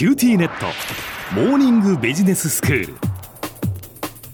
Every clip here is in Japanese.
QTnet。モーニングビジネススクール。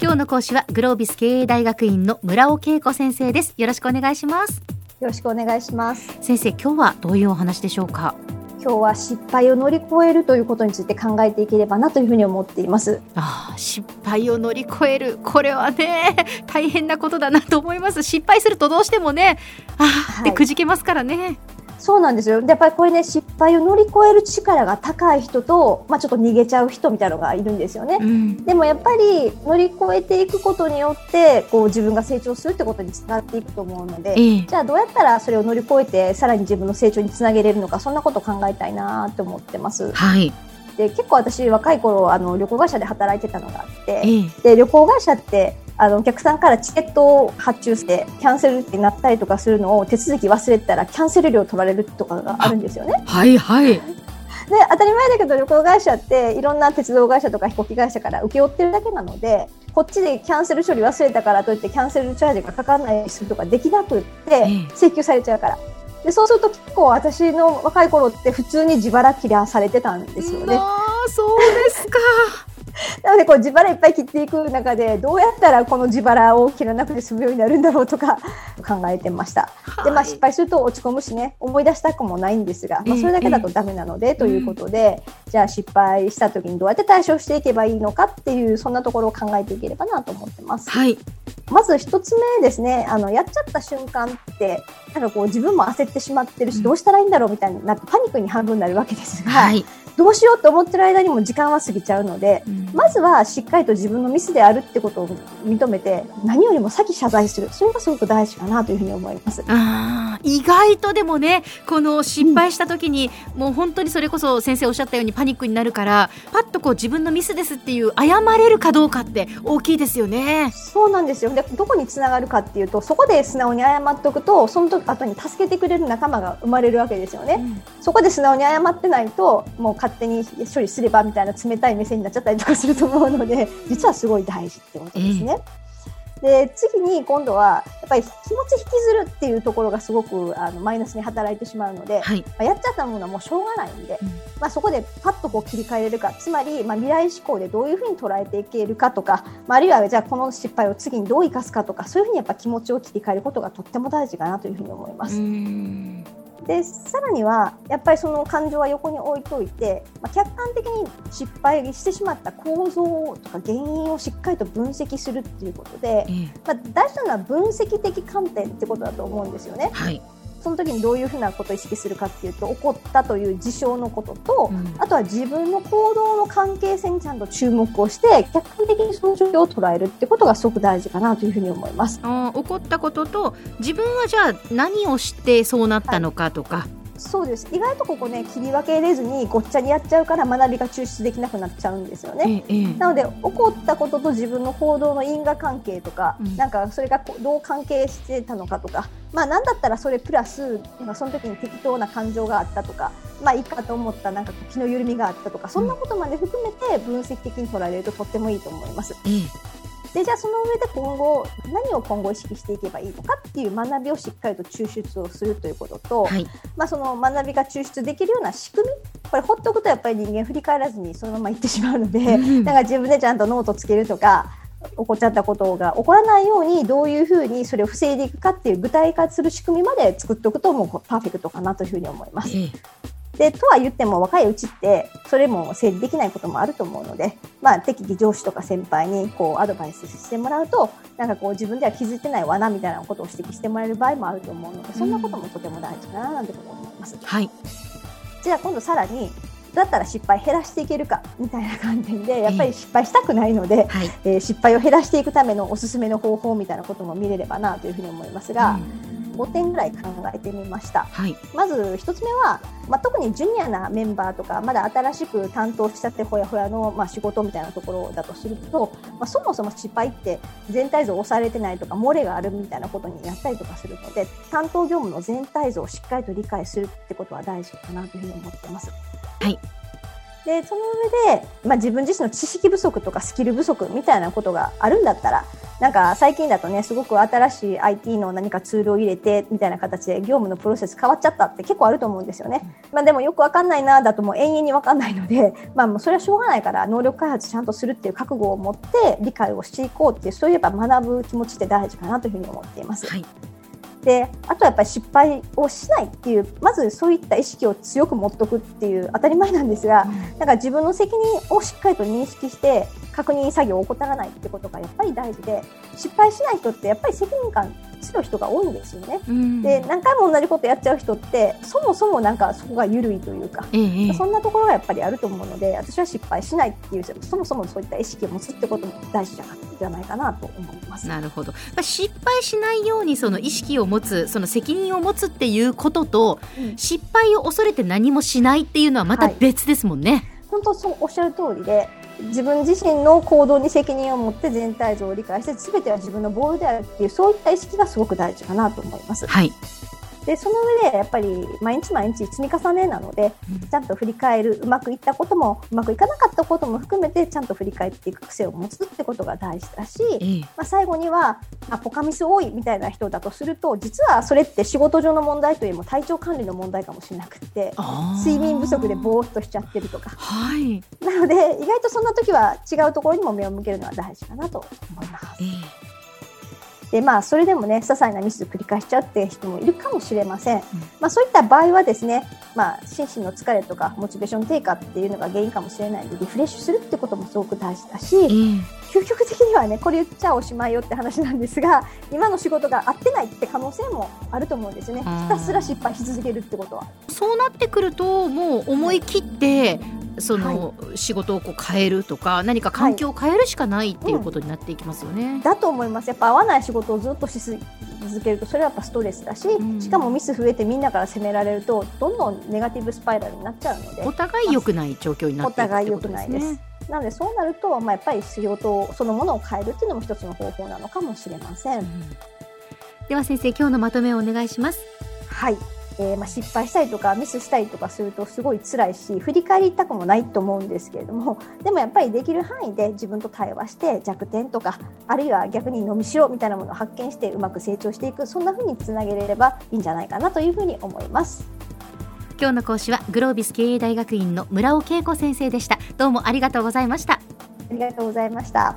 今日の講師はグロービス経営大学院の村尾恵子先生です。よろしくお願いします。よろしくお願いします。先生今日はどういうお話でしょうか？今日は失敗を乗り越えるということについて考えていければなというふうに思っています。ああ失敗を乗り越える。これはね 大変なことだなと思います。失敗するとどうしてもねああってくじけますからね、そうなんですよ。でやっぱりこれね、失敗を乗り越える力が高い人と、まあちょっと逃げちゃう人みたいなのがいるんですよね。うんでもやっぱり乗り越えていくことによって、こう自分が成長するってことにつながっていくと思うので、ええじゃあどうやったらそれを乗り越えて、さらに自分の成長につなげれるのか、そんなことを考えたいなと思ってます。はい、で、結構私若い頃、あの、旅行会社で働いてたのがあって、ええで旅行会社ってあのお客さんからチケットを発注してキャンセルってなったりとかするのを手続き忘れてたらキャンセル料取られるとかがあるんですよね。はいはいで当たり前だけど旅行会社っていろんな鉄道会社とか飛行機会社から請け負ってるだけなのでこっちでキャンセル処理忘れたからといってキャンセルチャージがかからないようにするとかできなくってええ請求されちゃうから。でそうすると結構私の若い頃って普通に自腹切らされてたんですよね。ああそうですかなのでこう自腹いっぱい切っていく中でどうやったらこの自腹を切らなくて済むようになるんだろうとか考えてました。でまあ、失敗すると落ち込むしね。思い出したくもないんですが、まあ、それだけだとダメなので、ということで、じゃあ失敗した時にどうやって対処していけばいいのかっていうそんなところを考えていければなと思ってます。はい。まず一つ目ですね。あのやっちゃった瞬間ってなんかこう自分も焦ってしまってるし、うん。どうしたらいいんだろうみたいになってパニックに半分になるわけですが、はい、どうしようと思ってる間にも時間は過ぎちゃうので、うんまずはしっかりと自分のミスであるってことを認めて何よりも先謝罪するそれがすごく大事かなというふうに思います。あー意外とでもねこの失敗した時に、もう本当にそれこそ先生おっしゃったようにパニックになるからパッとこう自分のミスですっていう謝れるかどうかって大きいですよね。そうなんですよでどこにつながるかっていうとそこで素直に謝っておくとその時後に助けてくれる仲間が生まれるわけですよね。そこで素直に謝ってないともう勝手に処理すればみたいな冷たい目線になっちゃったりとかすると思うので 実はすごい大事ってことですね。で次に今度はやっぱり気持ち引きずるっていうところがすごくあのマイナスに働いてしまうので、はい、まあ、やっちゃったものはもうしょうがないんで、うんまあ、そこでパッとこう切り替えれるかつまり、まあ、未来志向でどういうふうに捉えていけるかとか、まあ、あるいはじゃあこの失敗を次にどう生かすかとかそういうふうにやっぱ気持ちを切り替えることがとっても大事かなというふうに思います。うんでさらにはやっぱりその感情は横に置いといて、まあ、客観的に失敗してしまった構造とか原因をしっかりと分析するっていうことで、ええまあ、大事なのは分析的観点ってことだと思うんですよね。はい、その時にどういうふうなことを意識するかっていうと起こったという事象のことと、うんあとは自分の行動の関係性にちゃんと注目をして客観的にその状況を捉えるってことがすごく大事かなというふうに思います。起こったことと自分はじゃあ何をしてそうなったのかとか、そうです。意外とここね切り分けれずにごっちゃにやっちゃうから学びが抽出できなくなっちゃうんですよね。ええええ。なので起こったことと自分の行動の因果関係とか、うん。なんかそれがどう関係してたのかとか、まあなんだったらそれプラスその時に適当な感情があったとか、まあいいかと思ったなんか気の緩みがあったとか、そんなことまで含めて分析的に捉えれるととってもいいと思います。ええでじゃあその上で今後何を今後意識していけばいいのかっていう学びをしっかりと抽出をするということと、はい、まあ、その学びが抽出できるような仕組みこれほっとくとやっぱり人間振り返らずにそのまま行ってしまうので、うん。だから自分でちゃんとノートつけるとか起こっちゃったことが起こらないようにどういうふうにそれを防いでいくかっていう具体化する仕組みまで作っておくともうパーフェクトかなというふうに思います。ええでとは言っても若いうちってそれも整理できないこともあると思うので、まあ、適宜上司とか先輩にこうアドバイスしてもらうとなんかこう自分では気づいてない罠みたいなことを指摘してもらえる場合もあると思うのでそんなこともとても大事かななんてこと思います。はい、じゃあ今度さらにだったら失敗減らしていけるかみたいな観点でやっぱり失敗したくないので、はい、えー失敗を減らしていくためのおすすめの方法みたいなことも見れればなというふうに思いますが、5点ぐらい考えてみました。はい、まず1つ目は、まあ、特にジュニアなメンバーとかまだ新しく担当しちゃってほやほやの、まあ、仕事みたいなところだとすると、まあ、そもそも失敗って全体像押されてないとか漏れがあるみたいなことになったりとかするので担当業務の全体像をしっかりと理解するってことは大事かなというふうに思ってます。はいでその上で、まあ、自分自身の知識不足とかスキル不足みたいなことがあるんだったらなんか最近だとね、すごく新しい IT の何かツールを入れてみたいな形で業務のプロセス変わっちゃったって結構あると思うんですよね。まあでもよくわかんないなだともう永遠にわかんないので、まあもうそれはしょうがないから能力開発ちゃんとするっていう覚悟を持って理解をしていこうっていう、そういえば学ぶ気持ちって大事かなというふうに思っています。はいであとはやっぱり失敗をしないっていうまずそういった意識を強く持っとくっていう当たり前なんですが、だから自分の責任をしっかりと認識して確認作業を怠らないってことがやっぱり大事で失敗しない人ってやっぱり責任感強い人が多いんですよね。うんで何回も同じことやっちゃう人ってそもそもなんかそこが緩いというか。えそんなところがやっぱりあると思うので私は失敗しないっていうそもそもそういった意識を持つってことも大事じゃじゃないかなと思います。なるほど、まあ、失敗しないようにその意識を持つその責任を持つっていうこととうん失敗を恐れて何もしないっていうのはまたはい別ですもんね。本当そうおっしゃる通りで自分自身の行動に責任を持って全体像を理解して全ては自分のボールであるっていうそういった意識がすごく大事かなと思います。はい、でその上でやっぱり毎日毎日積み重ねなのでうん。ちゃんと振り返るうまくいったこともうまくいかなかったことも含めてちゃんと振り返っていく癖を持つってことが大事だし、ええ。まあ、最後には、まあ、ポカミス多いみたいな人だとすると実はそれって仕事上の問題というよりも体調管理の問題かもしれなくって睡眠不足でぼーっとしちゃってるとか。はい、なので意外とそんな時は違うところにも目を向けるのは大事かなと思います。ええでまあそれでもね些細なミス繰り返しちゃうっていう人もいるかもしれません。まあそういった場合はですね、まあ心身の疲れとかモチベーション低下っていうのが原因かもしれないのでリフレッシュするってこともすごく大事だし、ええ究極的にはねこれ言っちゃおしまいよって話なんですが今の仕事が合ってないって可能性もあると思うんですよね。ひたすら失敗し続けるってことは。そうなってくるともう思い切ってその仕事をこう変えるとか何か環境を変えるしかないっていうことになっていきますよね。だと思います。やっぱ合わない仕事をずっとし続けるとそれはやっぱストレスだし、うん。しかもミス増えてみんなから責められるとどんどんネガティブスパイラルになっちゃうので。お互い良くない状況になっていくお互いってこと良くないです。ね。なのでそうなると、まあ、やっぱり仕事そのものを変えるっていうのも一つの方法なのかもしれません。うん。では先生今日のまとめをお願いします。はいえーまあ、失敗したりとかミスしたりとかするとすごい辛いし振り返りたくもないと思うんですけれどもでもやっぱりできる範囲で自分と対話して弱点とかあるいは逆に伸びしろみたいなものを発見してうまく成長していくそんな風につなげれればいいんじゃないかなというふうに思います。今日の講師はグロービス経営大学院の村尾恵子先生でした。どうもありがとうございました。ありがとうございました。